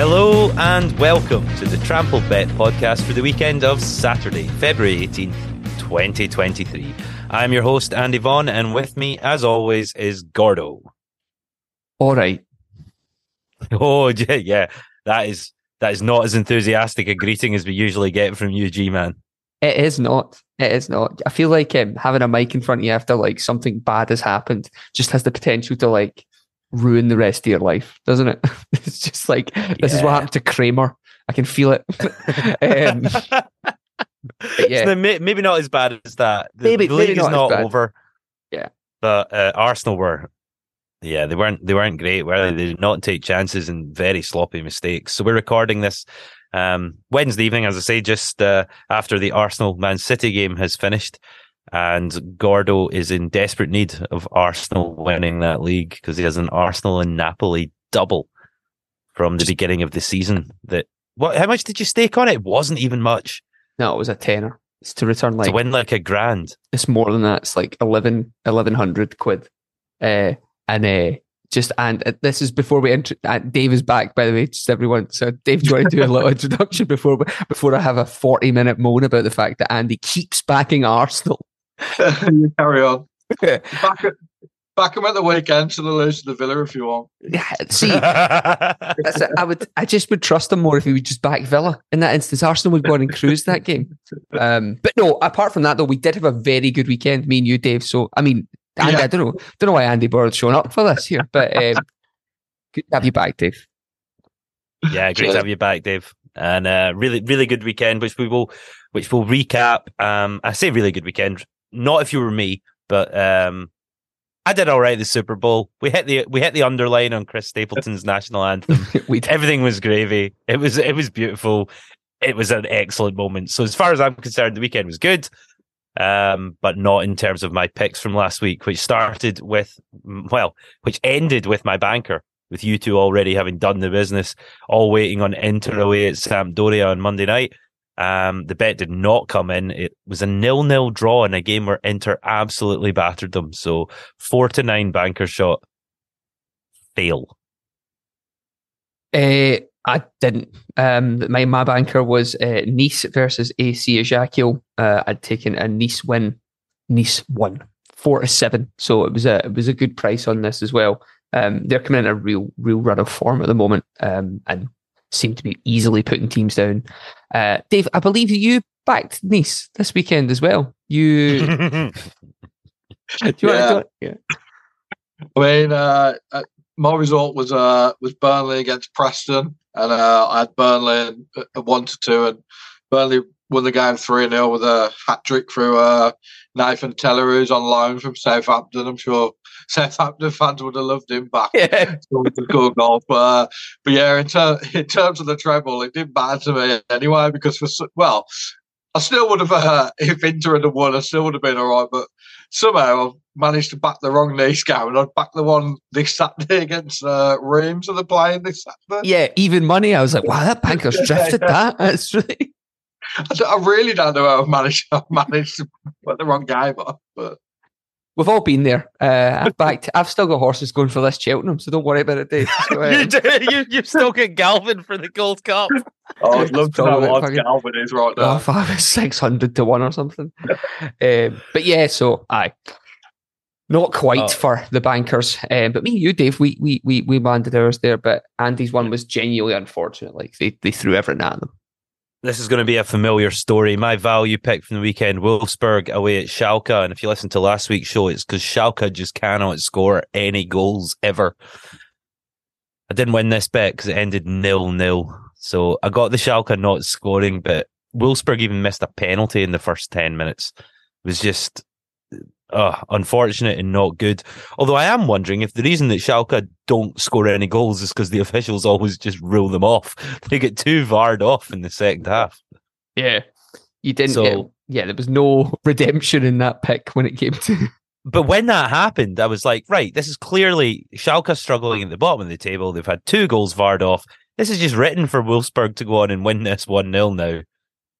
Hello and welcome to the Trampled Bet podcast for the weekend of Saturday, February 18th, 2023. I'm your host, Andy Vaughan, and with me, as always, is Gordo. All right. Oh, yeah, yeah. That is that is not as enthusiastic a greeting as we usually get from you, G man. It is not. It is not. I feel like um, having a mic in front of you after like something bad has happened just has the potential to like ruin the rest of your life, doesn't it? it's just like this is what happened to Kramer. I can feel it. um, yeah. So may- maybe not as bad as that. The, Maybe- the league is not as not over. Yeah. but uh, Arsenal were. Yeah, they weren't. They weren't great, were they? They did not take chances and very sloppy mistakes. So we're recording this um, Wednesday evening, as I say, just uh, after the Arsenal Man City game has finished, and Gordo is in desperate need of Arsenal winning that league because he has an Arsenal and Napoli double from the beginning of the season. That what? How much did you stake on it? It wasn't even much no, it was a tenner. It's to return like to win like a grand. it's more than that. It's like 11, 1100 quid. Uh, and uh, just and uh, this is before we enter. Uh, Dave is back, by the way, just everyone. So, Dave, do you want to do a little introduction before before I have a forty minute moan about the fact that Andy keeps backing Arsenal? you carry on. Back, at, back him at the weekend to the lose to the Villa if you want. Yeah, see, that's it. I would, I just would trust him more if he would just back Villa. In that instance, Arsenal would go on and cruise that game. Um, but no, apart from that, though, we did have a very good weekend, me and you, Dave. So, I mean, Andy, Yeah. I don't know, don't know why Andy Borrow's showing up for this here, but um, good to have you back, Dave. Yeah, great to have you back, Dave. And uh, really, really good weekend, which we will, which we'll recap. Um, I say really good weekend, not if you were me, but um, I did all right. The Super Bowl, we hit the we hit the underline on Chris Stapleton's national anthem. we. Everything was gravy. It was it was beautiful. It was an excellent moment. So as far as I'm concerned, the weekend was good. Um, but not in terms of my picks from last week, which started with well, which ended with my banker, with you two already having done the business, all waiting on Inter away at Sampdoria on Monday night. Um, the bet did not come in. It was a nil-nil draw in a game where Inter absolutely battered them. So four to nine banker shot fail. Uh, I didn't. Um, my my banker was uh, Nice versus AC Ajaccio. Uh, I'd taken a Nice win. Nice won four to seven, so it was a it was a good price on this as well. Um, they're coming in a real real run of form at the moment, um, and seem to be easily putting teams down. Uh, Dave, I believe you backed Nice this weekend as well. You, do you Yeah. want to? Yeah. I mean, uh, uh, my result was uh, was Burnley against Preston, and uh, I had Burnley at- at one to two, and Burnley won the game three 0 with a hat trick through uh, Nathan Tella, who's on loan from Southampton. I'm sure Southampton fans would have loved him back. Yeah. scored the goal goal. But, uh, but yeah, in, ter- in terms of the treble, it didn't matter to me anyway because for well, I still would have uh, if Inter had won, I still would have been all right. But somehow I've managed to back the wrong Nice game, and I'd back the one this Saturday against uh, Reims. Are they playing this Saturday? Yeah, even money. I was like, wow, that banker's drifted that. That's really. I, I really don't know how I've managed. I've managed to put the wrong game up, but. We've all been there. Uh, I've. I've still got horses going for this Cheltenham, so don't worry about it, Dave. You do, you, you've still get Galvin for the Gold Cup. Oh, I'd love to know what fucking- Galvin is right oh, now. fuck, it's six hundred to one or something. um, but yeah, so I not quite Oh. for the bankers. Um, but me and you, Dave, we we we we landed ours there. But Andy's one was genuinely unfortunate. Like they they threw everything at them. This is going to be a familiar story. My value pick from the weekend, Wolfsburg away at Schalke. And if you listen to last week's show, it's because Schalke just cannot score any goals ever. I didn't win this bet because it ended nil nil. So I got the Schalke not scoring, but Wolfsburg even missed a penalty in the first 10 minutes. It was just uh, unfortunate and not good. Although I am wondering if the reason that Schalke don't score any goals is because the officials always just rule them off. They get too varred off in the second half. Yeah. You didn't So- get, yeah, there was no redemption in that pick when it came to But when that happened, I was like, right, this is clearly Schalke struggling at the bottom of the table. They've had two goals varred off. This is just written for Wolfsburg to go on and win this 1 0 now.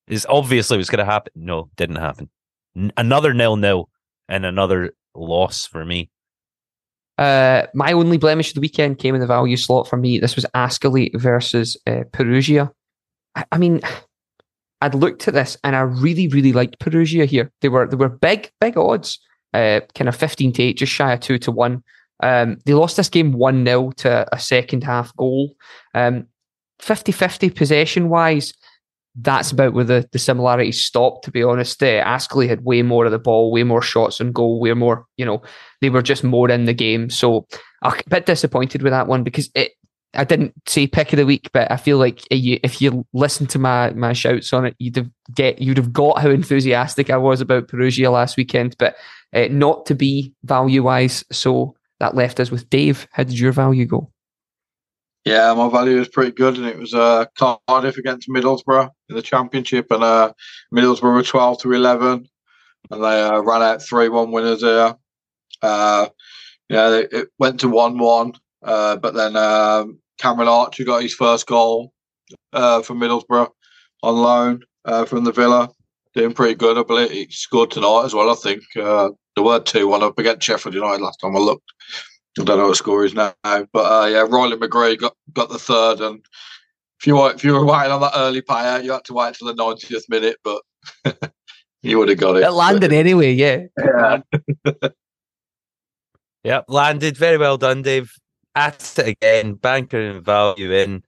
Is obviously what's going to happen. No, didn't happen. N- another nil nil and another loss for me. Uh, my only blemish of the weekend came in the value slot for me. This was Ascoli versus uh, Perugia. I, I mean, I'd looked at this and I really, really liked Perugia here. They were they were big, big odds, uh, kind of fifteen to eight, just shy of two to one. Um, they lost this game one 0 to a second half goal. Um, 50-50 possession wise, that's about where the, the similarities stopped. To be honest, uh, Ascoli had way more of the ball, way more shots on goal, way more. You know, they were just more in the game. So I'm a bit disappointed with that one because it. I didn't say pick of the week, but I feel like if you listen to my my shouts on it, you'd have get you'd have got how enthusiastic I was about Perugia last weekend, but uh, not to be value wise. So that left us with Dave. How did your value go? Yeah, my value was pretty good, and it was uh, Cardiff against Middlesbrough in the Championship, and uh, Middlesbrough were twelve to eleven, and they uh, ran out three one winners there. Uh, yeah, it went to one one, uh, but then um, Cameron Archer got his first goal uh, for Middlesbrough on loan uh, from the Villa, doing pretty good. I believe he scored tonight as well. I think uh, there were two one up against Sheffield United last time I looked. I don't know what score is now, but uh, yeah, Riley McGree got, got the third, and if you were, if you were waiting on that early payout, you had to wait till the 90th minute, but you would have got it. It landed anyway, yeah. Yeah. Yep, landed very well done, Dave. At it again, banker and value in,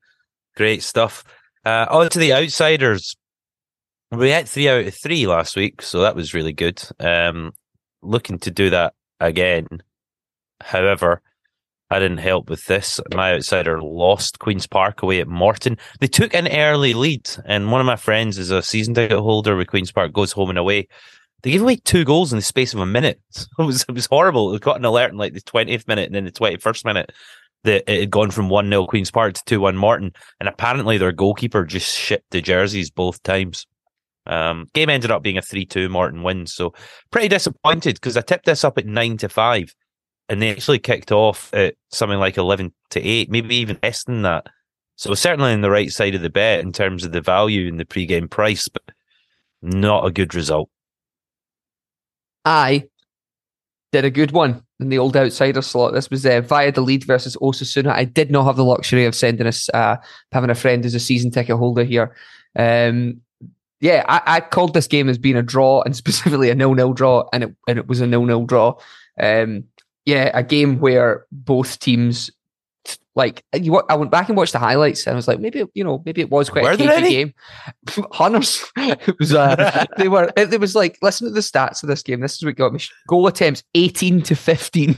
great stuff. Uh, on to the outsiders. We had three out of three last week, so that was really good. Um, looking to do that again. However, I didn't help with this. My outsider lost Queens Park away at Morton. They took an early lead, and one of my friends is a season ticket holder with Queens Park, goes home and away. They gave away two goals in the space of a minute. It was it was horrible. It got an alert in like the twentieth minute and then the twenty first minute that it had gone from one 0 Queens Park to two one Morton, and apparently their goalkeeper just shipped the jerseys both times. Um, game ended up being a three two Morton win, so pretty disappointed because I tipped this up at nine to five, and they actually kicked off at something like eleven to eight, maybe even less than that. So certainly on the right side of the bet in terms of the value and the pre-game price, but not a good result. I did a good one in the old outsider slot. This was uh, Valladolid versus Osasuna. I did not have the luxury of sending us uh, having a friend who's a season ticket holder here. Um, yeah, I, I called this game as being a draw and specifically a nil-nil draw, and it and it was a nil-nil draw. Um, yeah, a game where both teams like you. I went back and watched the highlights, and I was like, maybe you know, maybe it was quite Were a cagey game. Hunters, it was. Uh, they were. It, it was like listen to the stats of this game. This is what got me. Goal attempts eighteen to fifteen.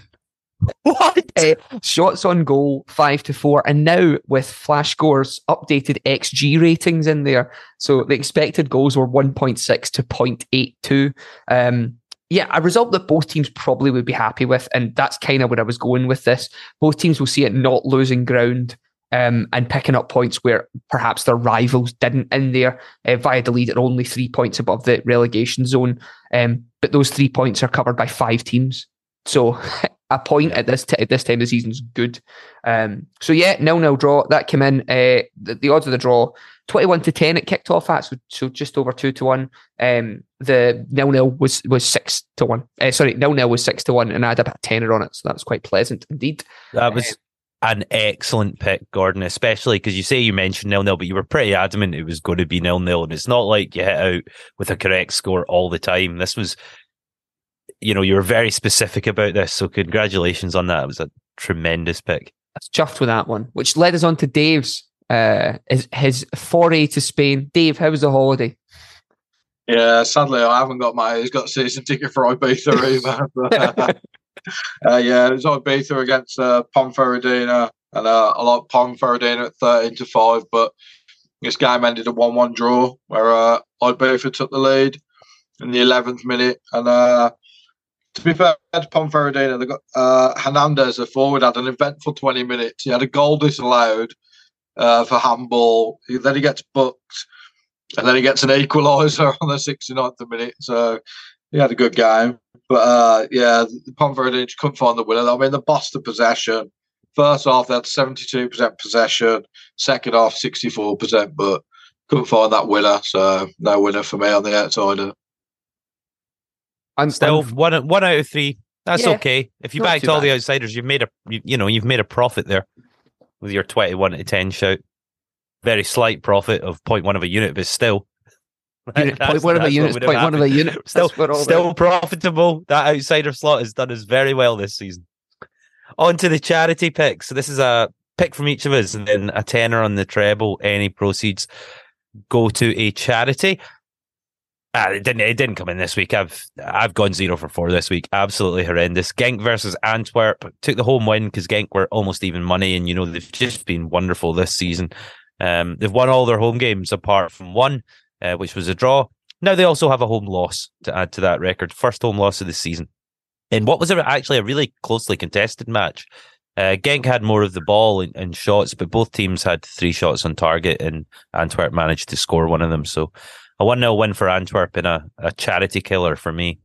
What? Uh, shots on goal five to four, and now with flash scores updated XG ratings in there, so the expected goals were one point six to 0.82. Um, yeah, a result that both teams probably would be happy with, and that's kind of where I was going with this. Both teams will see it not losing ground. Um, and picking up points where perhaps their rivals didn't in there. Uh, Valladolid at only three points above the relegation zone. Um, but those three points are covered by five teams. So a point at this t- at this time of the season is good. Um, so yeah, nil nil draw that came in. Uh, the, the odds of the draw twenty one to ten. It kicked off at so, so just over two to one. Um, the nil nil was was six to one. Uh, sorry, nil nil was six to one, and I had about a tenner on it, so that was quite pleasant indeed. That was an excellent pick, Gordon, especially because you say you mentioned nil nil, but you were pretty adamant it was going to be nil nil. And it's not like you hit out with a correct score all the time. This was, you know, you were very specific about this. So congratulations on that. It was a tremendous pick. I was chuffed with that one, which led us on to Dave's uh his, his foray to Spain. Dave, how was the holiday? Yeah, sadly, I haven't got my. He's got a season ticket for Ibiza either. But, uh, yeah, it was Ibiza against uh, Ponferradina, and uh, I like Ponferradina at thirteen to five. But this game ended a one-one draw, where uh, Ibiza took the lead in the 11th minute. And uh, to be fair to Ponferradina, they got uh, Hernandez, a forward, had an eventful 20 minutes. He had a goal disallowed uh, for handball. Then he gets booked, and then he gets an equaliser on the 69th minute. So he had a good game. But uh, yeah, Ponferradina couldn't find the winner. I mean, the boss the possession. First half, they had 72% possession. Second half, 64%, but couldn't find that winner. So no winner for me on the outside. And still one one out of three. That's Yeah. okay. If you backed too all the outsiders, you've made a you, you know you've made a profit there with your twenty-one to ten shout. Very slight profit of 0.1 of a unit, but still. Unit, point one of a unit, point one of a unit. Still, That's what all still profitable. That outsider slot has done us very well this season. On to the charity pick. So this is a pick from each of us, and then a tenner on the treble. Any proceeds go to a charity. Ah, it didn't. It didn't come in this week. I've I've gone zero for four this week. Absolutely horrendous. Genk versus Antwerp took the home win because Genk were almost even money, and you know they've just been wonderful this season. Um, they've won all their home games apart from one, uh, which was a draw. Now they also have a home loss to add to that record. First home loss of the season. In what was actually a really closely contested match. Uh, Genk had more of the ball and, and shots, but both teams had three shots on target, and Antwerp managed to score one of them. So a 1 0 win for Antwerp and a, a charity killer for me.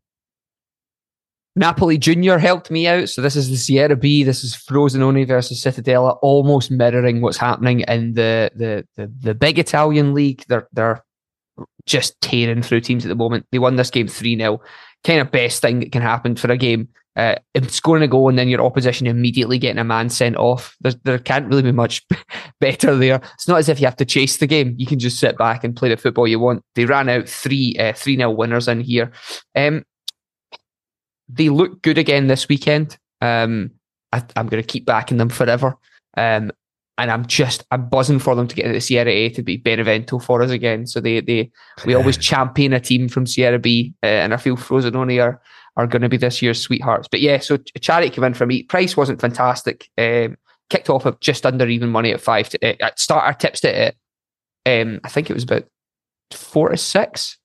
Napoli Junior helped me out. So this is the Serie B. This is Frosinone versus Cittadella, almost mirroring what's happening in the the the, the big Italian league. They're they're just tearing through teams at the moment. They won this game three 0 Kind of best thing that can happen for a game. Uh, scoring a goal and then your opposition immediately getting a man sent off. There, there can't really be much better there. It's not as if you have to chase the game. You can just sit back and play the football you want. They ran out three uh, three nil winners in here. Um, they look good again this weekend. Um, I, I'm going to keep backing them forever. Um, and I'm just I'm buzzing for them to get into Serie A to be Benevento for us again. So they they we always champion a team from Serie B, uh, and I feel Frosinone are are going to be this year's sweethearts. But yeah, so Ch- Charity came in for me. Price wasn't fantastic. Um, kicked off of just under even money at five. To, uh, at start, tips to it um, I think it was about four to six.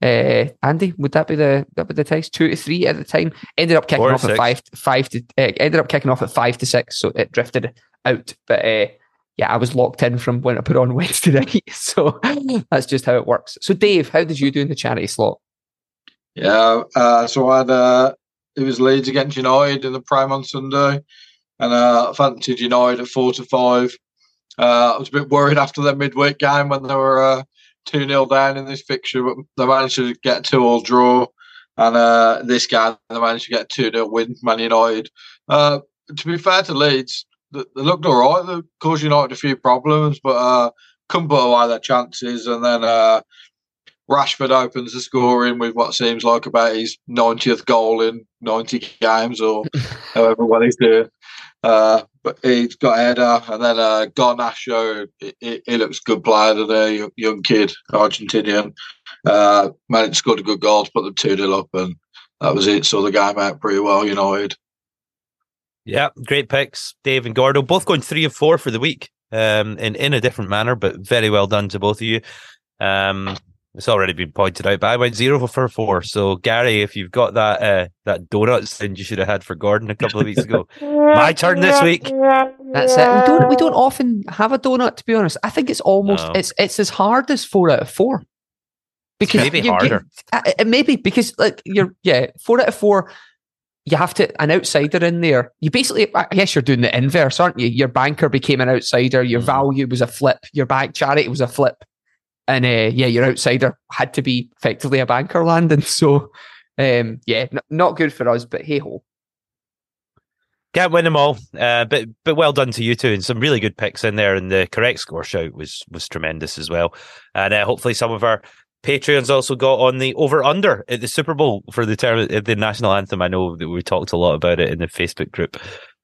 Uh, Andy, would that be the that be the price? Two to three at the time. Ended up kicking Four to off at five five to uh, ended up kicking off at five to six, so it drifted out. But uh, yeah, I was locked in from when I put on Wednesday night, so that's just how it works. So Dave, how did you do in the charity slot? Yeah, uh, so I had uh, it was Leeds against United in the Prime on Sunday, and uh, I fancied United at four to five. Uh, I was a bit worried after their midweek game when they were uh, two 0 down in this fixture, but they managed to get two all draw, and uh, this game they managed to get two 0 win, Man United. Uh, to be fair to Leeds, they, they looked all right. They caused United a few problems, but uh, couldn't put away their chances, and then. Uh, Rashford opens the scoring with what seems like about his 90th goal in 90 games or however well he's doing. Uh, but he's got a header, and then uh, Garnacho, he, he- looks good player today, young, kid, Argentinian. Uh, managed to score a good goal to put them 2 0 up, and that was it. Saw the game out pretty well, United. Yeah, great picks, Dave and Gordo. Both going three of four for the week, um, in in a different manner, but very well done to both of you. Um, it's already been pointed out, but I went zero for four. So Gary, if you've got that uh, that donuts, then you should have had for Gordon a couple of weeks ago. My turn this week. That's it. We don't we don't often have a donut, to be honest. I think it's almost No. it's it's as hard as four out of four. Because Maybe you get- harder. uh, uh, maybe because like you're yeah four out of four. You have to an outsider in there. You basically, I guess, you're doing the inverse, aren't you? Your banker became an outsider. Your Mhm. value was a flip. Your bank charity was a flip, and uh, yeah, your outsider had to be effectively a banker landing. So, um, yeah, n- not good for us. But hey ho, Can't win them all, uh, but but well done to you two, and some really good picks in there. And the correct score shout was was tremendous as well. And uh, hopefully, some of our Patreons also got on the over under at the Super Bowl for the term the national anthem. I know that we talked a lot about it in the Facebook group,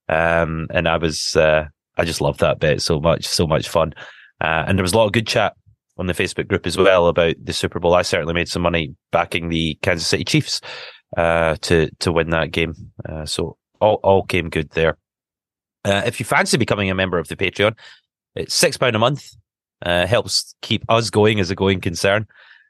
um, and I was uh, I just loved that bit so much, so much fun. Uh, and there was a lot of good chat on the Facebook group as well about the Super Bowl. I certainly made some money backing the Kansas City Chiefs uh, to to win that game. Uh, so all all came good there. Uh, if you fancy becoming a member of the Patreon, it's six pound a month. Uh, helps keep us going as a going concern.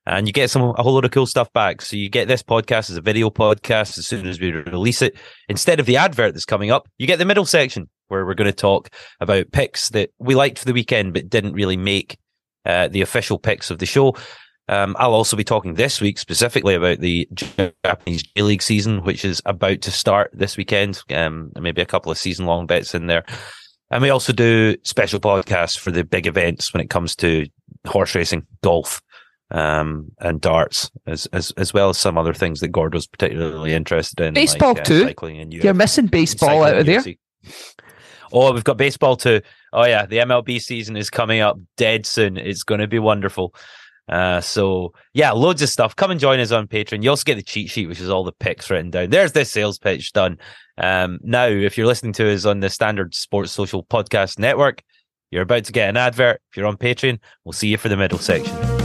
and you get some a whole lot of cool stuff back. So you get this podcast as a video podcast as soon as we release it. Instead of the advert that's coming up, you get the middle section where we're going to talk about picks that we liked for the weekend but didn't really make uh, the official picks of the show. Um, I'll also be talking this week specifically about the Japanese J League season, which is about to start this weekend. Um, maybe a couple of season long bets in there. And we also do special podcasts for the big events when it comes to horse racing, golf, um, and darts, as, as as well as some other things that Gordo's particularly interested in. Baseball like, uh, too. Cycling and You're missing baseball out of there. Oh, we've got baseball too. Oh yeah, the MLB season is coming up dead soon. It's going to be wonderful. Uh, so yeah, loads of stuff. Come and join us on Patreon. You also get the cheat sheet, which is all the picks written down. There's this sales pitch done. Um, now, if you're listening to us on the Standard Sports Social Podcast Network, you're about to get an advert. If you're on Patreon, we'll see you for the middle section.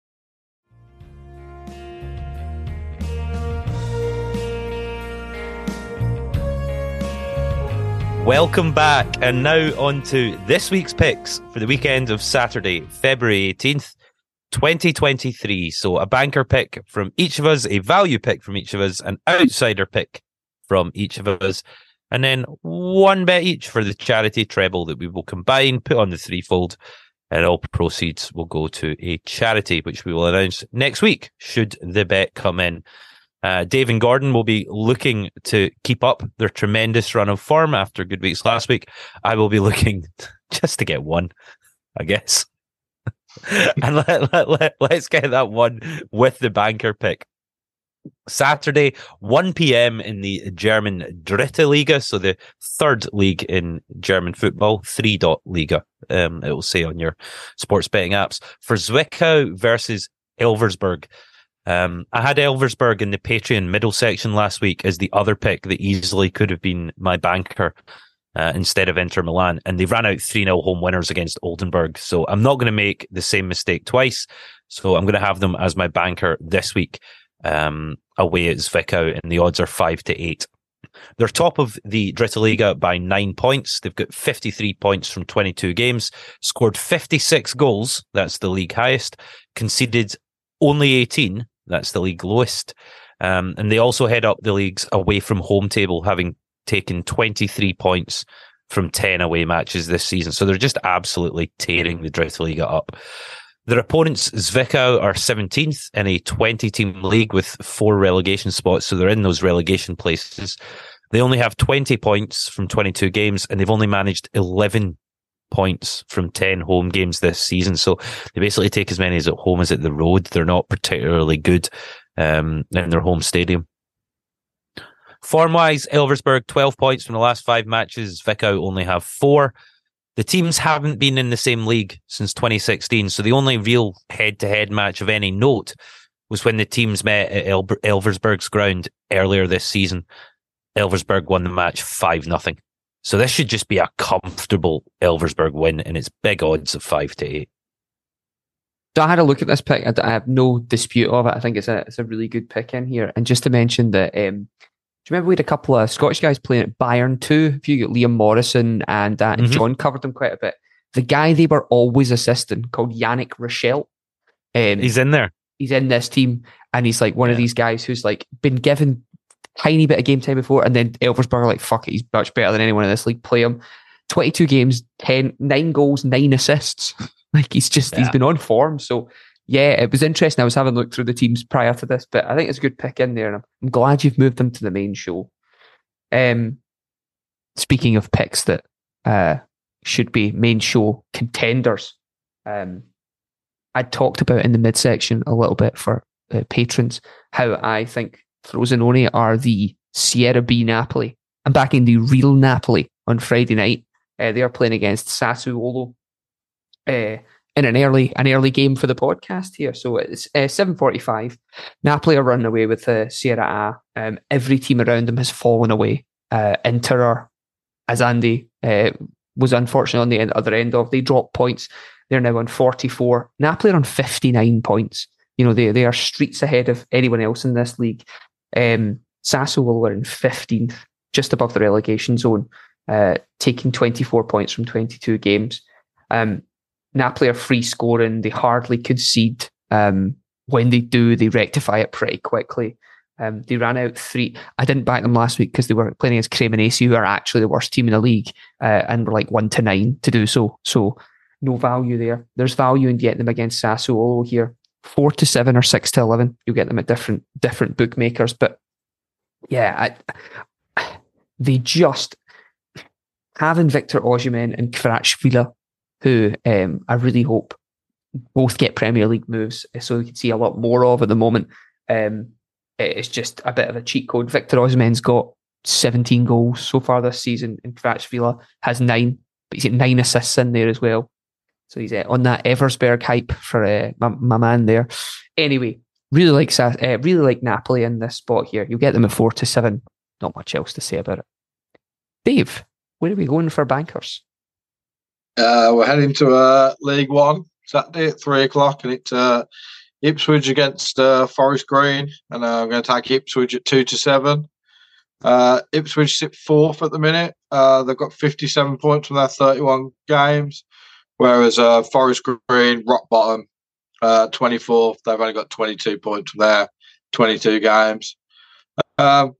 Welcome back, and now on to this week's picks for the weekend of Saturday, February 18th, 2023. So, a banker pick from each of us, a value pick from each of us, an outsider pick from each of us, and then one bet each for the charity treble that we will combine, put on the threefold, and all proceeds will go to a charity, which we will announce next week should the bet come in. Uh, Dave and Gordon will be looking to keep up their tremendous run of form after good weeks last week. I will be looking just to get one, I guess. and let, let, let, let's get that one with the banker pick. Saturday, 1 p.m. in the German Dritte Liga, so the third league in German football, 3 dot Liga, um, it will say on your sports betting apps, for Zwickau versus Elversberg. Um, I had Elversberg in the Patreon middle section last week as the other pick that easily could have been my banker uh, instead of Inter Milan, and they ran out 3 0 home winners against Oldenburg. So I'm not going to make the same mistake twice. So I'm going to have them as my banker this week um, away at Zwickau, and the odds are 5 to 8. They're top of the Dritte Liga by nine points. They've got 53 points from 22 games, scored 56 goals. That's the league highest. Conceded only 18. That's the league lowest. Um, and they also head up the league's away from home table, having taken 23 points from 10 away matches this season. So they're just absolutely tearing the Dritte Liga up. Their opponents, Zwickau, are 17th in a 20 team league with four relegation spots. So they're in those relegation places. They only have 20 points from 22 games and they've only managed 11 points from 10 home games this season. So they basically take as many as at home as at the road. They're not particularly good um, in their home stadium. Form wise, Elversberg 12 points from the last five matches. Zwickau only have four. The teams haven't been in the same league since 2016. So the only real head to head match of any note was when the teams met at El- Elversberg's ground earlier this season. Elversberg won the match 5 0. So this should just be a comfortable Elversberg win, and it's big odds of 5 to 8. So I had a look at this pick. I, I have no dispute of it. I think it's a it's a really good pick in here. And just to mention that, um, do you remember we had a couple of Scottish guys playing at Bayern too? If you got Liam Morrison and uh, and Mhm. John covered them quite a bit. The guy they were always assisting called Jannik Rochelt. Um, He's in there. he's in this team and he's like one of these guys who's like been given tiny bit of game time before and then Elversberg like fuck it he's much better than anyone in this league play him. 22 games 10 9 goals 9 assists. Like he's just he's been on form. So yeah it was interesting. I was having a look through the teams prior to this but I think it's a good pick in there and I'm, I'm glad you've moved them to the main show. Um speaking of picks that uh should be main show contenders um I talked about in the midsection a little bit for uh, patrons how I think Frosinone are the Serie B Napoli I'm back in the real Napoli on Friday night. Uh, they are playing against Sassuolo uh, in an early an early game for the podcast here. So it's uh, 7.45. Napoli are running away with the uh, Serie A. Um, every team around them has fallen away. Uh, Inter are, as Andy uh, was unfortunate on the other end of, they dropped points. They're now on 44. Napoli are on 59 points. You know, they, they are streets ahead of anyone else in this league. Um, Sassuolo are in 15th, just above the relegation zone, uh, taking 24 points from 22 games. Um, Napoli are free scoring. They hardly concede. Um, when they do, they rectify it pretty quickly. Um, they ran out three. I didn't back them last week because they were playing against Cremonese, who are actually the worst team in the league, uh, and were like one to nine to do so. So no value there. There's value in getting them against Sassuolo here. Four to seven or six to eleven. You get them at different different bookmakers, but yeah, I, they just having Victor Osimhen and Kvaratskhelia, who um, I really hope both get Premier League moves, so we can see a lot more of at the moment. Um, it's just a bit of a cheat code. Victor Osimhen's got 17 goals so far this season, and Kvaratskhelia has nine, but he's got nine assists in there as well. So he's uh, on that Elversberg hype for uh, my, my man there. Anyway, really like uh, really like Napoli in this spot here. You get them at four to seven. Not much else to say about it. Dave, where are we going for bankers? Uh, we're heading to uh, League One Saturday at three o'clock, and it's uh, Ipswich against uh, Forest Green, and uh, I'm going to take Ipswich at two to seven. Uh, Ipswich sit fourth at the minute. They've got 57 points from their 31 games, whereas uh, Forest Green rock bottom, uh, 24th. They've only got 22 points from their 22 games. Um,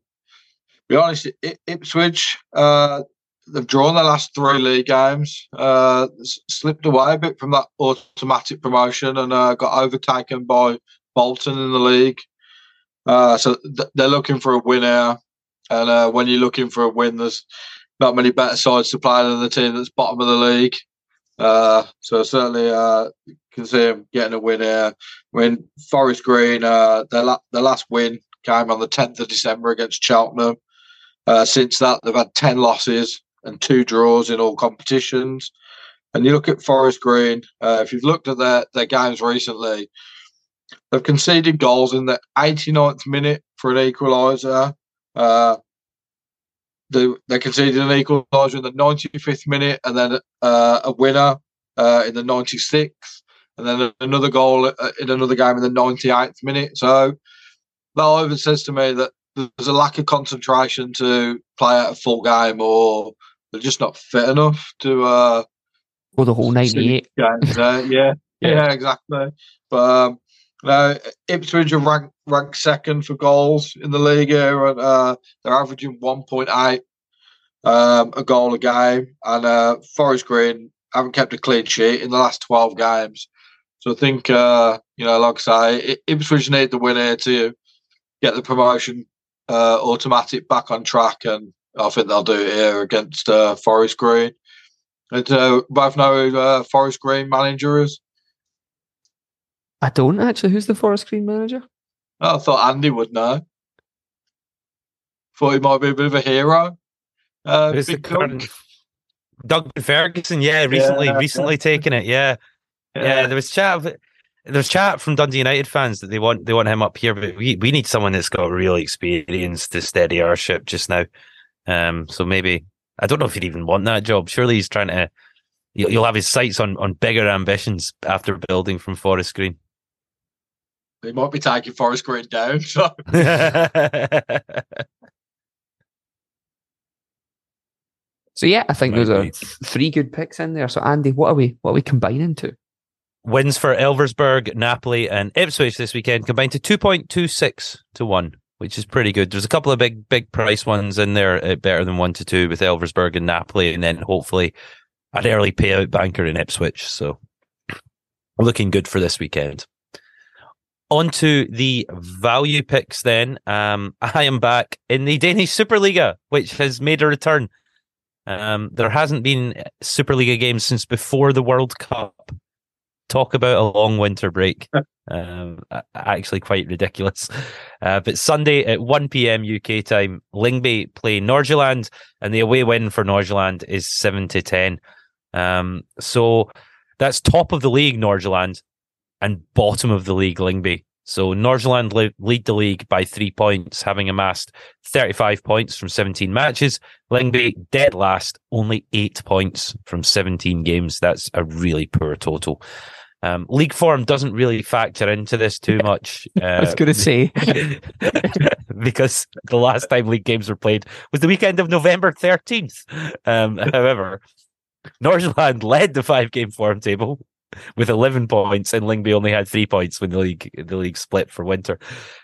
be honest, I- Ipswich uh, they've drawn the last three league games, uh, slipped away a bit from that automatic promotion, and uh, got overtaken by Bolton in the league. Uh, so th- they're looking for a win here, and uh, when you're looking for a win, there's not many better sides to play than the team that's bottom of the league. Uh, so certainly uh, can see them getting a win here. I mean, Forest Green, uh, their, la- their last win came on the 10th of December against Cheltenham. Uh, since that, they've had 10 losses and two draws in all competitions. And you look at Forest Green, uh, if you've looked at their, their games recently, they've conceded goals in the 89th minute for an equaliser. They, they conceded an equaliser in the 95th minute and then uh, a winner uh, in the 96th, and then another goal uh, in another game in the 98th minute. So that either says to me that there's a lack of concentration to play out a full game or they're just not fit enough to uh for the whole 98 games. Uh, yeah, yeah, exactly. But um, no, Ipswich are ranked ranked second for goals in the league here, and uh, they're averaging one point eight um, a goal a game. And uh, Forest Green haven't kept a clean sheet in the last twelve games. So I think uh, you know, like I say, Ipswich need the win here to get the promotion uh, automatic back on track, and I think they'll do it here against uh, Forest Green. And uh, both know who Forest Green manager is. I don't actually. Who's the Forest Green manager? I thought Andy would know. Thought he might be a bit of a hero. Uh, Who's the Doug. current Doug Ferguson? Yeah, recently, Yeah. recently taken it. Yeah. yeah, There was chat. Of, there's chat from Dundee United fans that they want they want him up here, but we, we need someone that's got real experience to steady our ship just now. Um, so maybe I don't know if he'd even want that job. Surely he's trying to. You'll you'll have his sights on on bigger ambitions after building from Forest Green. He might be taking Forest Green down. So So yeah, I think Might those are be. th- three good picks in there. So Andy, what are we what are we combining to? Wins for Elversberg, Napoli, and Ipswich this weekend combined to two point two six to one, which is pretty good. There's a couple of big big price ones in there, uh, better than one to two with Elversberg and Napoli, and then hopefully an early payout banker in Ipswich. So looking good for this weekend. On to the value picks then. Um, I am back in the Danish Superliga, which has made a return. Um, there hasn't been Superliga games since before the World Cup. talk about a long winter break. um, actually, quite ridiculous. Uh, but Sunday at 1 p.m. UK time, Lyngby play Nordsjælland, and the away win for Nordsjælland is 7 to 10. Um, so that's top of the league, Nordsjælland, and bottom of the league, Lyngby. So Nordsjælland lead the league by three points, having amassed 35 points from 17 matches. Lyngby dead last, only eight points from 17 games. That's a really poor total. Um, league form doesn't really factor into this too much. Uh, I was going to say because the last time league games were played was the weekend of November 13th. Um, however, Nordsjælland led the five game form table with 11 points, and Lyngby only had three points when the league the league split for winter.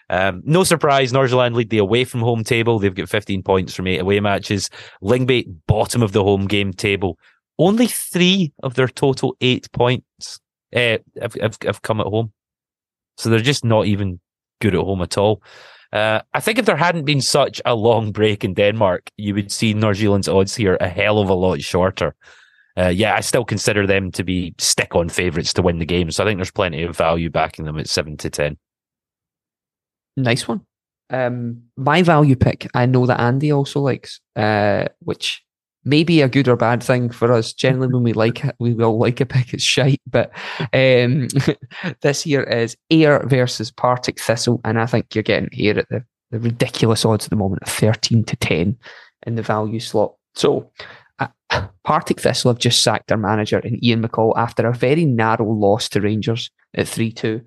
Um, no surprise, Nordsjælland lead the away from home table. They've got 15 points from eight away matches. Lyngby bottom of the home game table. Only three of their total eight points uh, have, have, have come at home, so they're just not even good at home at all. Uh, I think if there hadn't been such a long break in Denmark, you would see Nordsjælland's odds here a hell of a lot shorter uh, yeah, I still consider them to be stick on favourites to win the game. So I think there's plenty of value backing them at seven to ten. Nice one. Um, my value pick, I know that Andy also likes, uh, which may be a good or bad thing for us. Generally, when we like it, we will like a pick. It's shite, but um, this year is Ayr versus Partick Thistle, and I think you're getting here at the, the ridiculous odds at the moment of thirteen to ten in the value slot. So Partick Thistle have just sacked their manager in Ian McCall after a very narrow loss to Rangers at 3 2.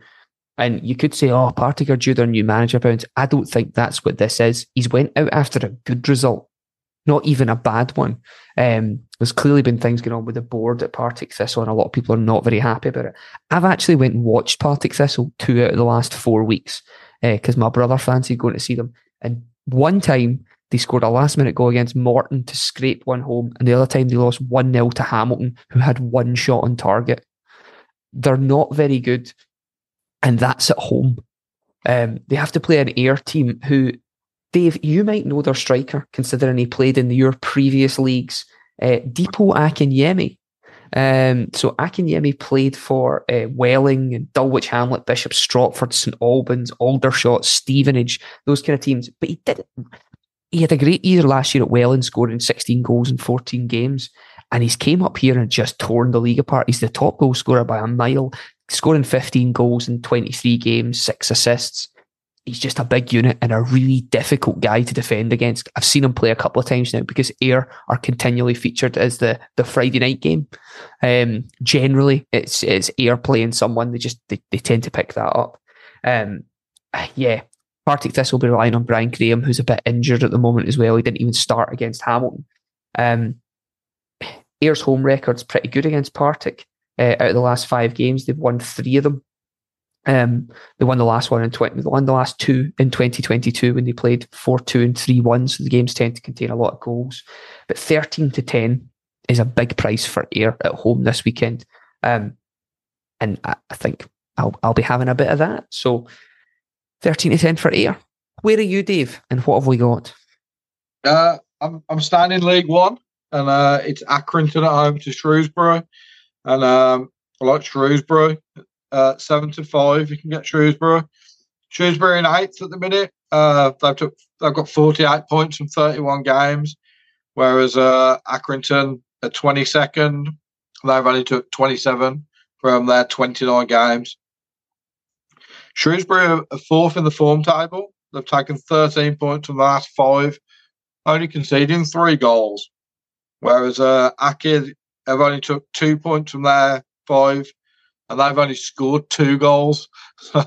And you could say, oh, Partick are due their new manager bounce. I don't think that's what this is. He's went out after a good result, not even a bad one. Um, there's clearly been things going on with the board at Partick Thistle, and a lot of people are not very happy about it. I've actually went and watched Partick Thistle two out of the last four weeks because uh, my brother fancied going to see them. And one time they scored a last minute goal against Morton to scrape one home, and the other time they lost 1 0 to Hamilton, who had one shot on target. They're not very good, and that's at home. Um, they have to play an Ayr team who, Dave, you might know their striker, considering he played in your previous leagues, uh, Dipo Akinyemi. Um, so Akinyemi played for uh, Welling and Dulwich Hamlet, Bishop Stortford, St Albans, Aldershot, Stevenage, those kind of teams. But he didn't he had a great year last year at Welling, scoring 16 goals in 14 games. And he's came up here and just torn the league apart. He's the top goal scorer by a mile, scoring 15 goals in 23 games, six assists. He's just a big unit and a really difficult guy to defend against. I've seen him play a couple of times now because Ayr are continually featured as the, the Friday night game. Um, generally, it's it's Ayr playing someone. They just they, they tend to pick that up. Um, yeah, Partick Thistle will be relying on Brian Graham, who's a bit injured at the moment as well. He didn't even start against Hamilton. Um, Ayr's home record's pretty good against Partick. Uh, out of the last five games, they've won three of them. Um, they won the last one in 20, they won the last two in 2022 when they played 4 2 and 3 1. So the games tend to contain a lot of goals. But 13 to 10 is a big price for Ayr at home this weekend. Um, and I, I think I'll, I'll be having a bit of that. So 13 to 10 for Ayr. Where are you, Dave? And what have we got? Uh, I'm, I'm standing League One, and uh, it's Accrington at home to Shrewsbury. And um, I like Shrewsbury. Uh, 7 to 5, you can get Shrewsbury. Shrewsbury in eighth at the minute. Uh, they've, took, they've got 48 points from 31 games, whereas uh, Accrington at 22nd, they've only took 27 from their 29 games. Shrewsbury are fourth in the form table. They've taken 13 points from the last five, only conceding three goals. Whereas uh, Akid have only took two points from their five, and they've only scored two goals. So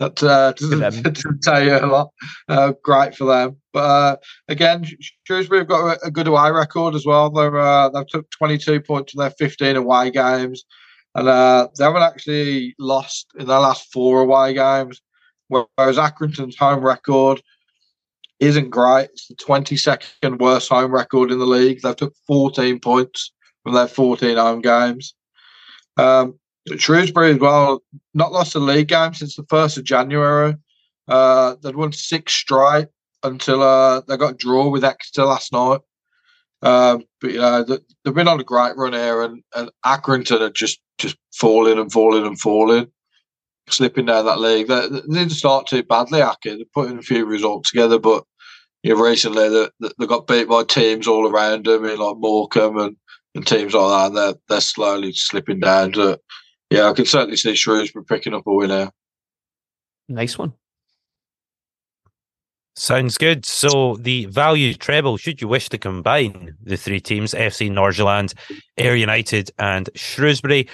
that uh, doesn't, doesn't, tell you a lot. Uh, great for them. But uh, again, Shrewsbury have got a, a, good away record as well. They're, uh, they've took 22 points from their 15 away games. And uh, they haven't actually lost in their last four away games, whereas Accrington's home record isn't great. It's the 22nd worst home record in the league. They've took 14 points from their 14 home games. Um, Shrewsbury as well, not lost a league game since the 1st of January. Uh, they'd won six straight until uh, they got a draw with Exeter last night. Um, but you know th- they've been on a great run here, and and Accrington are just just falling and falling and falling, slipping down that league. They, they didn't start too badly. Ackie, they're putting a few results together, but you know, recently they, they got beat by teams all around them, I mean, like Morecambe and, and teams like that, and they're they're slowly slipping down. To, yeah, I can certainly see Shrewsbury picking up a win here. Nice one. Sounds good. So the value treble, should you wish to combine the three teams, FC Nordsjælland, Ayr United, and Shrewsbury,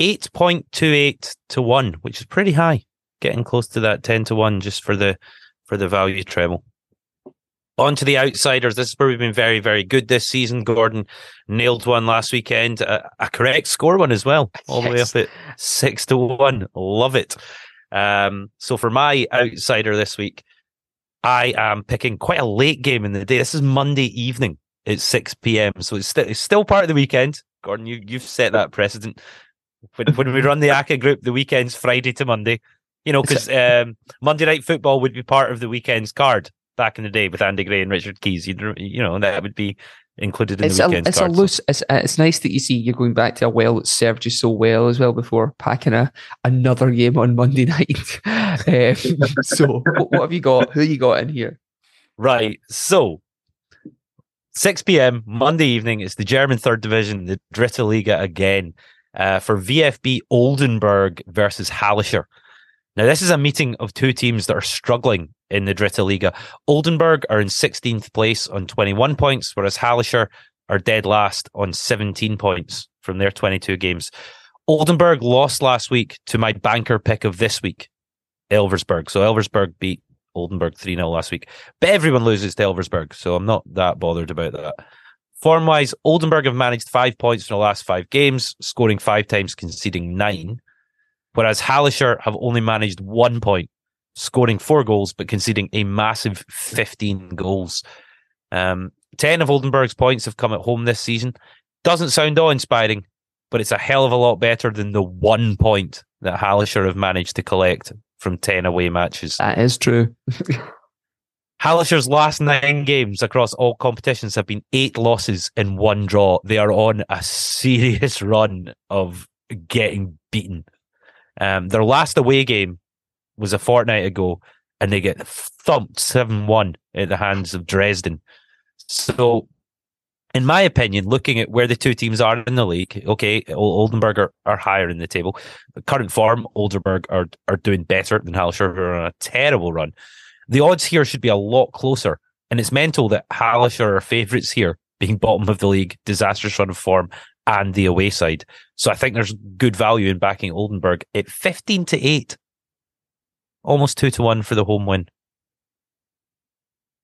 8.28 to 1, which is pretty high. Getting close to that 10 to 1 just for the for the value treble. On to the outsiders. This is where we've been very, very good this season. Gordon nailed one last weekend, a, a correct score one as well, all yes. the way up at six to one. Love it. Um, so for my outsider this week, I am picking quite a late game in the day. This is Monday evening at 6 p.m. So it's, st- it's still part of the weekend. Gordon, you, you've set that precedent. When, when we run the ACCA group, the weekend's Friday to Monday. You know, because um, Monday night football would be part of the weekend's card back in the day with Andy Gray and Richard Keys. You you know that would be included in it's the weekend's a, it's card. a loose. It's, uh, it's nice that you see you're going back to a well that served you so well as well before packing a another game on Monday night. um, so what, what have you got? Who you got in here? Right. So 6 p.m. Monday evening. It's the German third division, the Dritte Liga again, uh, for VFB Oldenburg versus Hallescher. Now, this is a meeting of two teams that are struggling in the Dritte Liga. Oldenburg are in 16th place on 21 points, whereas Hallescher are dead last on 17 points from their 22 games. Oldenburg lost last week to my banker pick of this week, Elversberg. So Elversberg beat Oldenburg 3 0 last week. But everyone loses to Elversberg, so I'm not that bothered about that. Form wise, Oldenburg have managed five points in the last five games, scoring five times, conceding nine whereas Hallescher have only managed one point, scoring four goals, but conceding a massive 15 goals. Um, 10 of Oldenburg's points have come at home this season. Doesn't sound awe inspiring, but it's a hell of a lot better than the one point that Hallescher have managed to collect from 10 away matches. That is true. Hallescher's last nine games across all competitions have been eight losses and one draw. They are on a serious run of getting beaten. Um, their last away game was a fortnight ago, and they get thumped 7 1 at the hands of Dresden. So, in my opinion, looking at where the two teams are in the league, okay, Oldenburg are, are higher in the table. Current form, Oldenburg are, are doing better than Hallescher, who are on a terrible run. The odds here should be a lot closer. And it's mental that Hallescher are favourites here, being bottom of the league, disastrous run of form, and the away side. So I think there's good value in backing Oldenburg at 15 to 8. Almost 2 to 1 for the home win.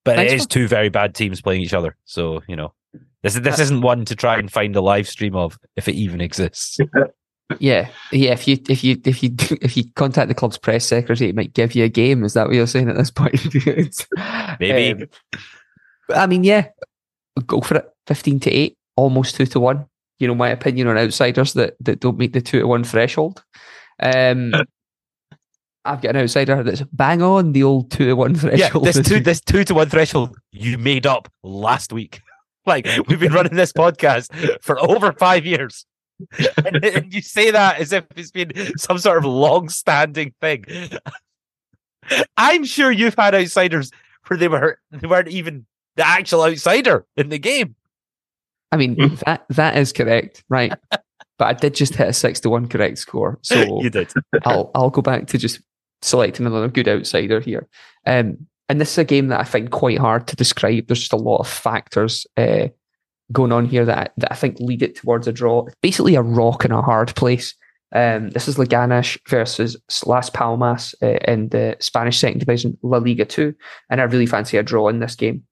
But Thanks it is for- two very bad teams playing each other. So, you know, this, this isn't one to try and find a live stream of if it even exists. Yeah, yeah. If you if you if you if you contact the club's press secretary, it might give you a game. Is that what you're saying at this point? Maybe. Um, I mean, yeah, go for it. Fifteen to eight, almost two to one you know my opinion on outsiders that that don't meet the two to one threshold. Um, I've got an outsider that's bang on the old two to one threshold. Yeah, this two this two to one threshold you made up last week. Like we've been running this podcast for over five years. and, and you say that as if it's been some sort of long-standing thing. I'm sure you've had outsiders where they were they weren't even the actual outsider in the game. I mean, hmm. that that is correct, right? but I did just hit a six to one correct score, so you did. I'll I'll go back to just selecting another good outsider here. Um, and this is a game that I find quite hard to describe. There's just a lot of factors uh, going on here that that I think lead it towards a draw. It's basically a rock in a hard place. Um, this is Leganés versus Las Palmas uh, in the Spanish second division, La Liga 2. And I really fancy a draw in this game.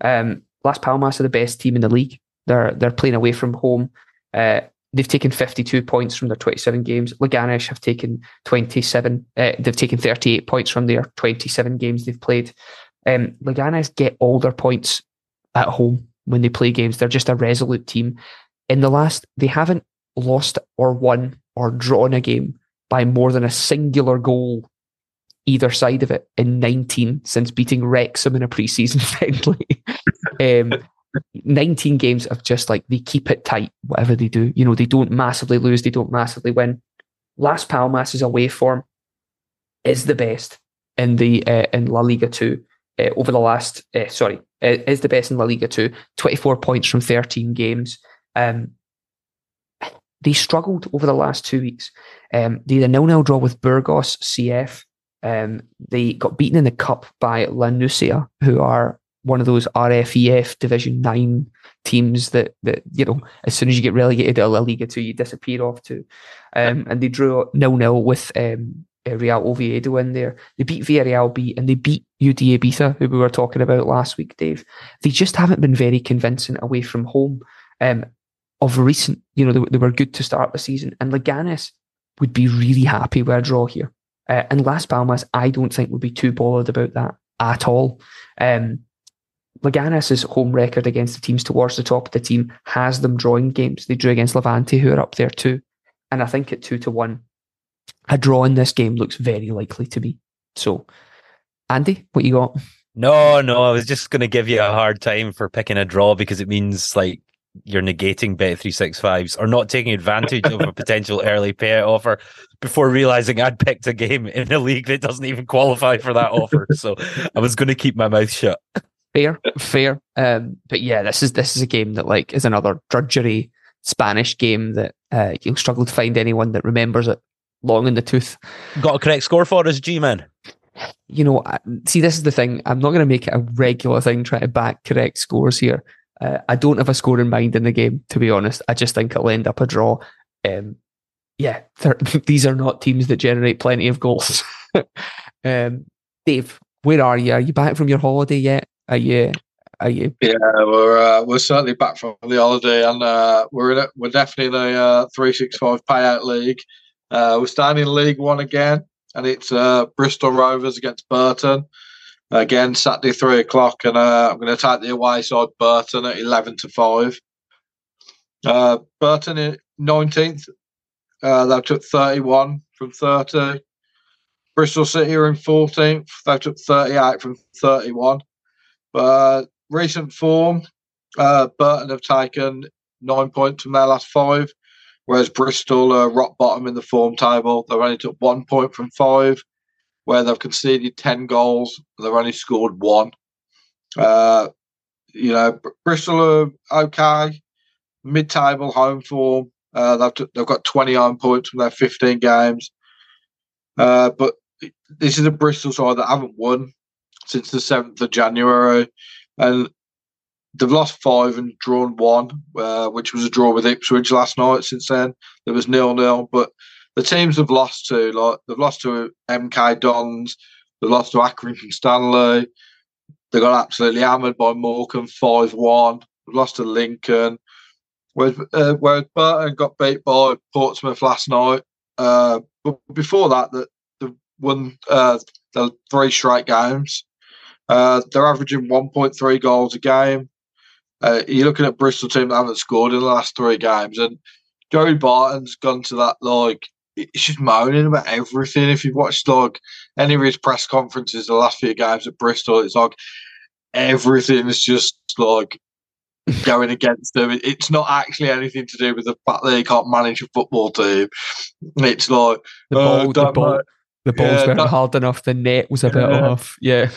Um, Las Palmas are the best team in the league. They're they're playing away from home. Uh, they've taken 52 points from their 27 games. Leganés have taken 27. Uh, they've taken 38 points from their 27 games they've played. Um, get all their points at home when they play games. They're just a resolute team. In the last, they haven't lost or won or drawn a game by more than a singular goal either side of it in 19 since beating Wrexham in a preseason friendly. um, 19 games of just like they keep it tight, whatever they do. You know, they don't massively lose, they don't massively win. Las Palmas' is away form is the best in the uh, in La Liga 2 uh, over the last, uh, sorry, is the best in La Liga 2. 24 points from 13 games. Um, they struggled over the last two weeks. Um, they had a nil-nil draw with Burgos CF. Um, they got beaten in the cup by La Nucia, who are one of those RFEF Division Nine teams that that you know as soon as you get relegated to La Liga two, you disappear off to. Um, and they drew nil nil with um, Real Oviedo in there. They beat Villarreal B and they beat UD Ibiza, who we were talking about last week, Dave. They just haven't been very convincing away from home. Um, of recent, you know, they, they were good to start the season, and Leganes would be really happy with a draw here. Uh, and Las Palmas, I don't think would be too bothered about that at all. Um, Leganes' home record against the teams towards the top of the team has them drawing games. They drew against Levante, who are up there too. And I think at two to one, a draw in this game looks very likely to be. So, Andy, what you got? No, no, I was just going to give you a hard time for picking a draw because it means like you're negating bet 365s or not taking advantage of a potential early payout offer before realizing I'd picked a game in a league that doesn't even qualify for that offer. So I was going to keep my mouth shut. Fair, fair. Um, but yeah, this is this is a game that like is another drudgery Spanish game that uh, you'll struggle to find anyone that remembers it long in the tooth. Got a correct score for us, G man. You know, see, this is the thing. I'm not going to make it a regular thing trying to back correct scores here. Uh, I don't have a score in mind in the game, to be honest. I just think it'll end up a draw. Um, yeah, these are not teams that generate plenty of goals. um, Dave, where are you? Are you back from your holiday yet? Are you? Are you? Yeah, we're uh, we're certainly back from the holiday, and uh, we're in a, we're definitely in the uh, three six five payout league. Uh, we're starting in League One again, and it's uh, Bristol Rovers against Burton. Again, Saturday three o'clock, and I'm going to take the away side Burton at eleven to five. Uh, Burton in nineteenth, uh, they took thirty-one from thirty. Bristol City are in fourteenth, they took thirty-eight from thirty-one. But recent form, uh, Burton have taken nine points from their last five, whereas Bristol are rock bottom in the form table. They've only took one point from five where they've conceded 10 goals, they've only scored one. Uh, you know, Bristol are okay, mid table home form. Uh, they've, t- they've got 29 points from their 15 games. Uh, but this is a Bristol side that haven't won since the 7th of January. And they've lost five and drawn one, uh, which was a draw with Ipswich last night. Since then, there was nil nil. But the teams have lost to, like they've lost to MK Dons, they've lost to Accrington Stanley, they got absolutely hammered by Morecambe five one, They've lost to Lincoln. Whereas, uh, Burton got beat by Portsmouth last night. Uh, but before that, they, they won uh, the three straight games. Uh, they're averaging 1.3 goals a game. Uh, you're looking at Bristol team that haven't scored in the last three games, and Joey Barton's gone to that like he's just moaning about everything. If you've watched like any of his press conferences the last few games at Bristol, it's like everything is just like going against them. It's not actually anything to do with the fact that he can't manage a football team. It's like the ball, oh, the, ball the balls yeah, weren't that, hard enough. The net was a bit yeah. off. Yeah,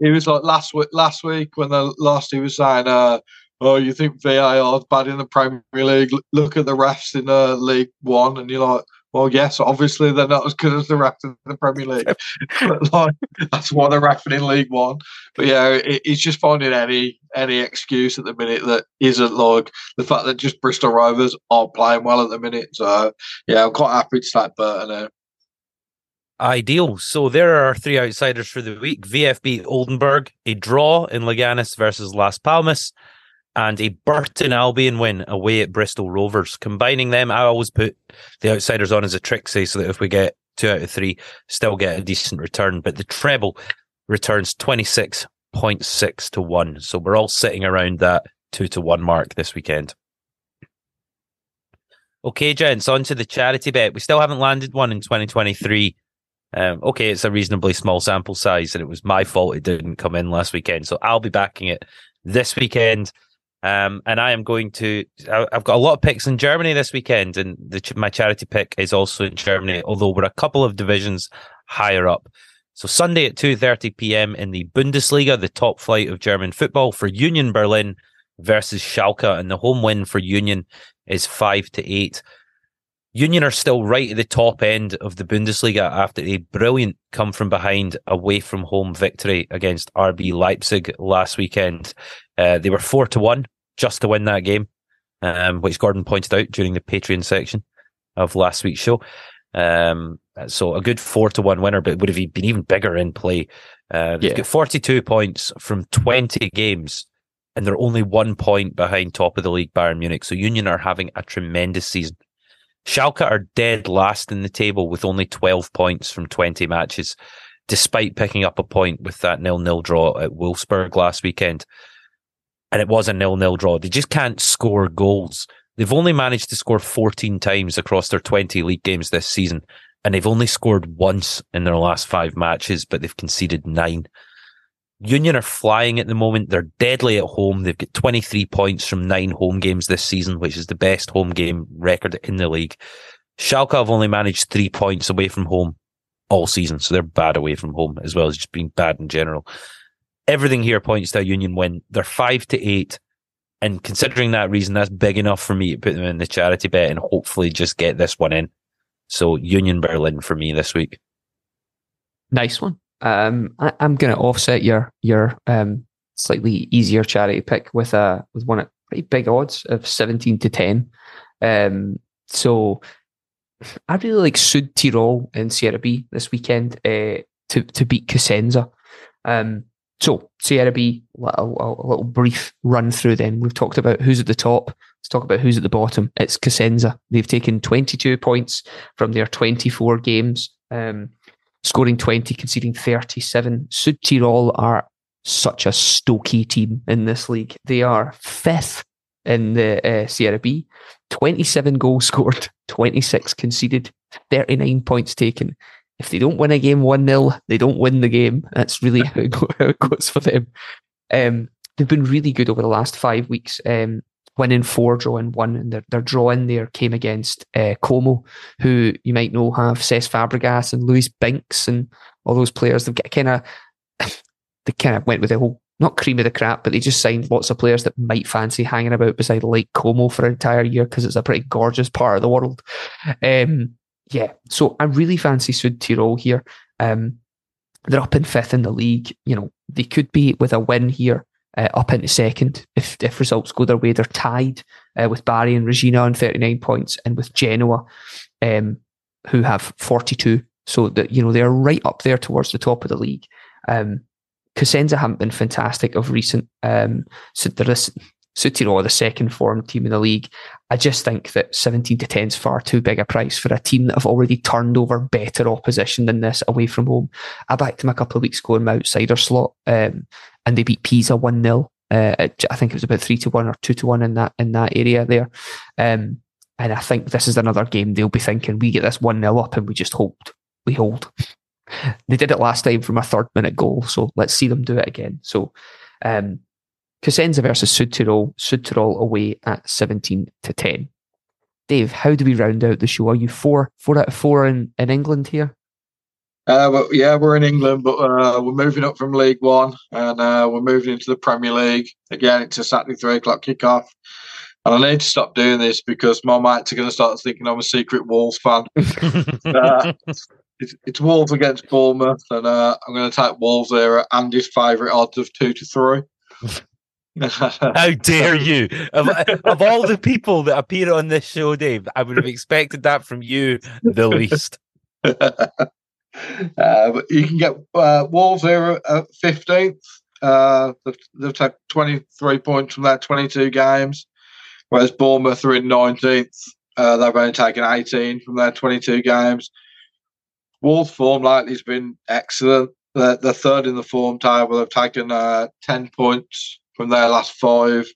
he was like last week. Last week when the last he was saying, uh, "Oh, you think VAR is bad in the Premier League? Look at the refs in uh, League One," and you're like well, yes, obviously they're not as good as the refs in the Premier League. but like, that's why they're refing in League One. But yeah, it, he's just finding any any excuse at the minute that isn't like the fact that just Bristol Rovers aren't playing well at the minute. So yeah, I'm quite happy to start Burton now. Ideal. So there are our three outsiders for the week: VFB Oldenburg, a draw in Leganes versus Las Palmas, and a Burton Albion win away at Bristol Rovers. Combining them, I always put the outsiders on as a trick say so that if we get two out of three, still get a decent return. But the treble returns 26.6 to 1. So we're all sitting around that 2 to 1 mark this weekend. Okay, gents, on to the charity bet. We still haven't landed one in 2023. Um, okay, it's a reasonably small sample size, and it was my fault it didn't come in last weekend. So I'll be backing it this weekend. Um, and I am going to. I- I've got a lot of picks in Germany this weekend, and the, my charity pick is also in Germany. Although we're a couple of divisions higher up. So Sunday at two thirty p.m. in the Bundesliga, the top flight of German football for Union Berlin versus Schalke, and the home win for Union is five to eight. Union are still right at the top end of the Bundesliga after a brilliant come from behind away from home victory against RB Leipzig last weekend. Uh, they were four to one just to win that game, um, which Gordon pointed out during the Patreon section of last week's show. Um, so a good four to one winner, but would have been even bigger in play. Uh, they've Yeah. got 42 points from 20 games, and they're only one point behind top of the league, Bayern Munich. So Union are having a tremendous season. Schalke are dead last in the table with only 12 points from 20 matches, despite picking up a point with that nil-nil draw at Wolfsburg last weekend. And it was a nil-nil draw. They just can't score goals. They've only managed to score 14 times across their 20 league games this season, and they've only scored once in their last five matches, but they've conceded nine. Union are flying at the moment. They're deadly at home. They've got 23 points from nine home games this season, which is the best home game record in the league. Schalke have only managed three points away from home all season, so they're bad away from home as well as just being bad in general. Everything here points to a Union win. They're five to eight, and considering that reason, that's big enough for me to put them in the charity bet and hopefully just get this one in. So Union Berlin for me this week. Nice one. Um, I, I'm going to offset your your um, slightly easier charity pick with a with one at pretty big odds of 17 to 10. Um, so I really like Sud Tirol in Serie B this weekend uh, to to beat Cosenza. Um, so Serie B, a, a, a little brief run through. Then we've talked about who's at the top. Let's talk about who's at the bottom. It's Cosenza. They've taken 22 points from their 24 games. Um, scoring 20, conceding 37. Sud Tirol are such a stoky team in this league. They are fifth in the uh, Serie B, 27 goals scored, 26 conceded, 39 points taken. If they don't win a game 1 0, they don't win the game. That's really how it, goes for them. Um, they've been really good over the last five weeks. Um, winning four, drawing one, and their, their draw in there came against uh, Como, who you might know have Cesc Fabregas and Luis Binks and all those players. They've kind of they kind of went with the whole not cream of the crap, but they just signed lots of players that might fancy hanging about beside Lake Como for an entire year because it's a pretty gorgeous part of the world. Um, yeah, so I really fancy Sud Tirol here. Um, they're up in fifth in the league. You know, they could be with a win here uh, up into second if if results go their way. They're tied uh, with Bari and Reggina on 39 points and with Genoa, um, who have 42. So that you know they're right up there towards the top of the league. Um, Cosenza haven't been fantastic of recent. Um, so they're this, Sud Tirol, the second form team in the league. I just think that 17 to 10 is far too big a price for a team that have already turned over better opposition than this away from home. I backed them a couple of weeks ago in my outsider slot, um, and they beat Pisa 1 0. Uh, I think it was about 3 to 1 or 2 to 1 in that in that area there. Um, and I think this is another game they'll be thinking we get this 1 0 up and we just hold. We hold. they did it last time from a third minute goal, so let's see them do it again. So, um, Cosenza versus Sud Tirol, Sud Tirol away at 17 to 10. Dave, how do we round out the show? Are you four, four out of four in, in England here? Uh, but yeah, we're in England, but uh, we're moving up from League One and uh, we're moving into the Premier League. Again, it's a Saturday three o'clock kickoff. And I need to stop doing this because my mates are going to start thinking I'm a secret Wolves fan. uh, it's, it's Wolves against Bournemouth, and uh, I'm going to take Wolves there at Andy's favourite odds of two to three. How dare you? Of, of all the people that appear on this show, Dave, I would have expected that from you the least. Uh, you can get uh, Wolves there at fifteenth. Uh, they've, they've taken twenty three points from their twenty two games, whereas Bournemouth are in nineteenth. Uh, they've only taken eighteen from their twenty two games. Wolves' form lately has been excellent. They're, they're third in the form table. They've taken uh, ten points from their last five.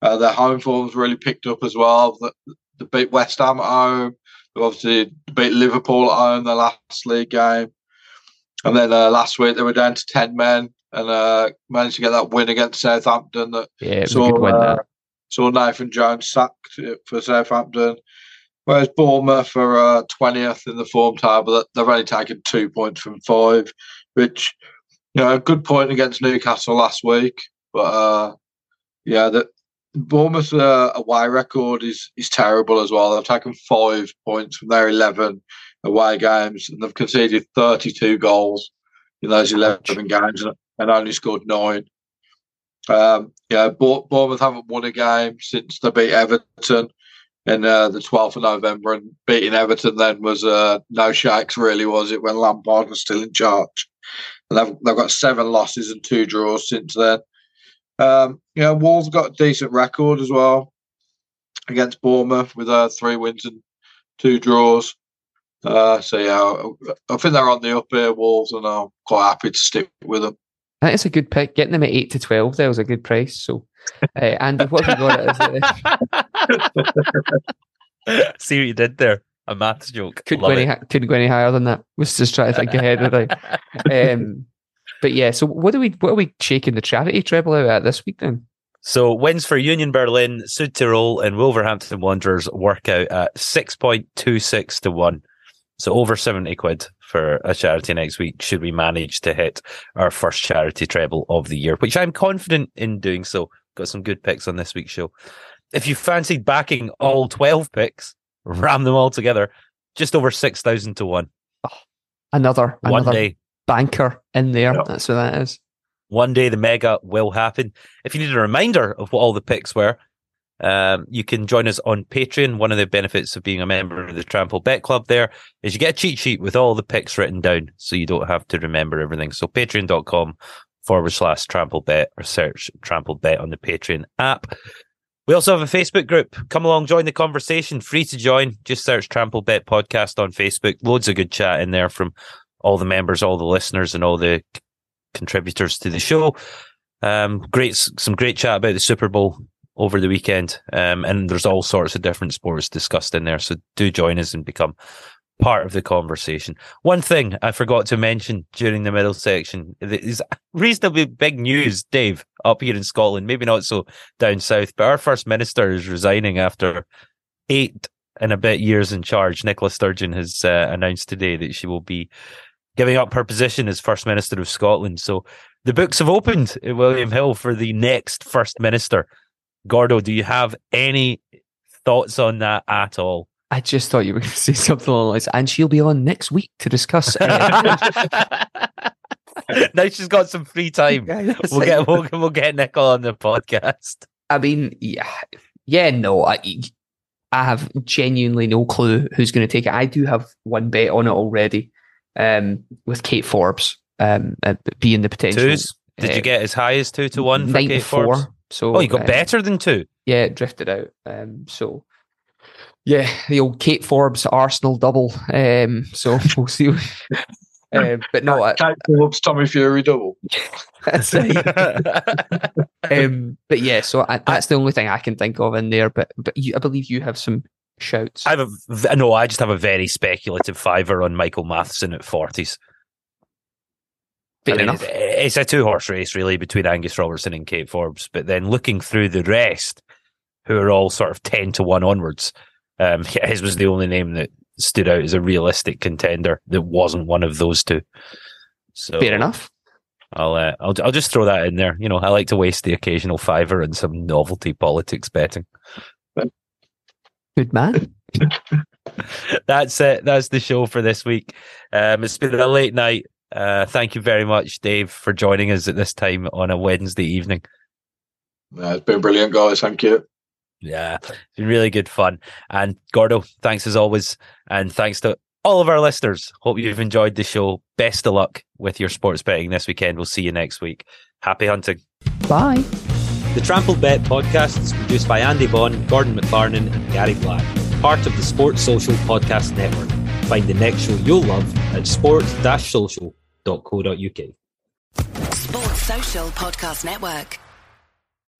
Uh, their home form's really picked up as well. They, they beat West Ham at home. Obviously beat Liverpool at home the last league game. And then uh, last week they were down to 10 men and uh, managed to get that win against Southampton that Yeah, saw, win. uh, that. saw Nathan Jones sacked for Southampton. Whereas Bournemouth are uh, 20th in the form table, they've only taken two points from five, which, you know, a good point against Newcastle last week. But, uh, yeah, the, Bournemouth's uh, away record is, is terrible as well. They've taken five points from their 11 away games and they've conceded 32 goals in those 11 games and, and only scored nine. Um, yeah, Bournemouth haven't won a game since they beat Everton in uh, the 12th of November, and beating Everton then was uh, no shakes, really, was it, when Lampard was still in charge. And they've, they've got seven losses and two draws since then. Um, yeah, Wolves got a decent record as well against Bournemouth with uh, three wins and two draws. Uh, so yeah, I think they're on the up here, Wolves, and I'm quite happy to stick with them. That is a good pick. Getting them at eight to twelve there was a good price. So, uh, Andy, what have you got? As, See what you did there? A maths joke. Couldn't go, any, couldn't go any higher than that. Was just trying to think ahead of it. Um, but yeah, so what are we what are we shaking the charity treble out at this week then? So wins for Union Berlin, Sud Südtirol, and Wolverhampton Wanderers work out at six point two six to one. So over seventy quid for a charity next week should we manage to hit our first charity treble of the year, which I'm confident in doing so. Got some good picks on this week's show. If you fancied backing all 12 picks, ram them all together, just over 6,000 to 1. Oh, another, one another day. Banker in there. Yep. That's what that is. One day the mega will happen. If you need a reminder of what all the picks were, um, you can join us on Patreon. One of the benefits of being a member of the Trampled Bet Club there is you get a cheat sheet with all the picks written down so you don't have to remember everything. So patreon.com forward slash Trampled Bet or search Trampled Bet on the Patreon app. We also have a Facebook group. Come along, join the conversation. Free to join. Just search Trampled Bet Podcast on Facebook. Loads of good chat in there from all the members, all the listeners, and all the contributors to the show. Um, great, some great chat about the Super Bowl over the weekend. Um, and there's all sorts of different sports discussed in there. So do join us and become part of the conversation. One thing I forgot to mention during the middle section is reasonably big news, Dave, up here in Scotland, maybe not so down south, but our First Minister is resigning after eight and a bit years in charge. Nicola Sturgeon has uh, announced today that she will be giving up her position as First Minister of Scotland. So the books have opened at William Hill for the next First Minister. Gordo, do you have any thoughts on that at all? I just thought you were going to say something along those and she'll be on next week to discuss. Uh, now she's got some free time. Yeah, we'll like, get we'll, we'll get Nicole on the podcast. I mean, yeah, yeah, no, I, I have genuinely no clue who's going to take it. I do have one bet on it already, um, with Kate Forbes, um, uh, being the potential. Twos? Did uh, you get as high as two to one for Kate Forbes? So, oh, you got uh, better than two. Yeah, it drifted out. Um, so yeah, the old Kate Forbes Arsenal double. Um, so we'll see. Uh, but no, Kate Forbes Tommy Fury double. that's um, but yeah, so I, that's the only thing I can think of in there. But but you, I believe you have some shouts. I have a no. I just have a very speculative fiver on Michael Matheson at forties. I mean, it's a two horse race really between Angus Robertson and Kate Forbes. But then looking through the rest, who are all sort of ten to one onwards, um, his was the only name that stood out as a realistic contender that wasn't one of those two. So fair enough. I'll uh, I'll I'll just throw that in there. You know, I like to waste the occasional fiver and some novelty politics betting. Good man. that's it. That's the show for this week. Um, it's been a late night. Uh, thank you very much, Dave, for joining us at this time on a Wednesday evening. Yeah, it's been brilliant, guys. Thank you. Yeah, it's been really good fun. And Gordo, thanks as always. And thanks to all of our listeners. Hope you've enjoyed the show. Best of luck with your sports betting this weekend. We'll see you next week. Happy hunting. Bye. The Trampled Bet podcast is produced by Andy Bond, Gordon McFarnon, and Gary Black, part of the Sports Social Podcast Network. Find the next show you'll love at sports-social.co.uk. Sports Social Podcast Network.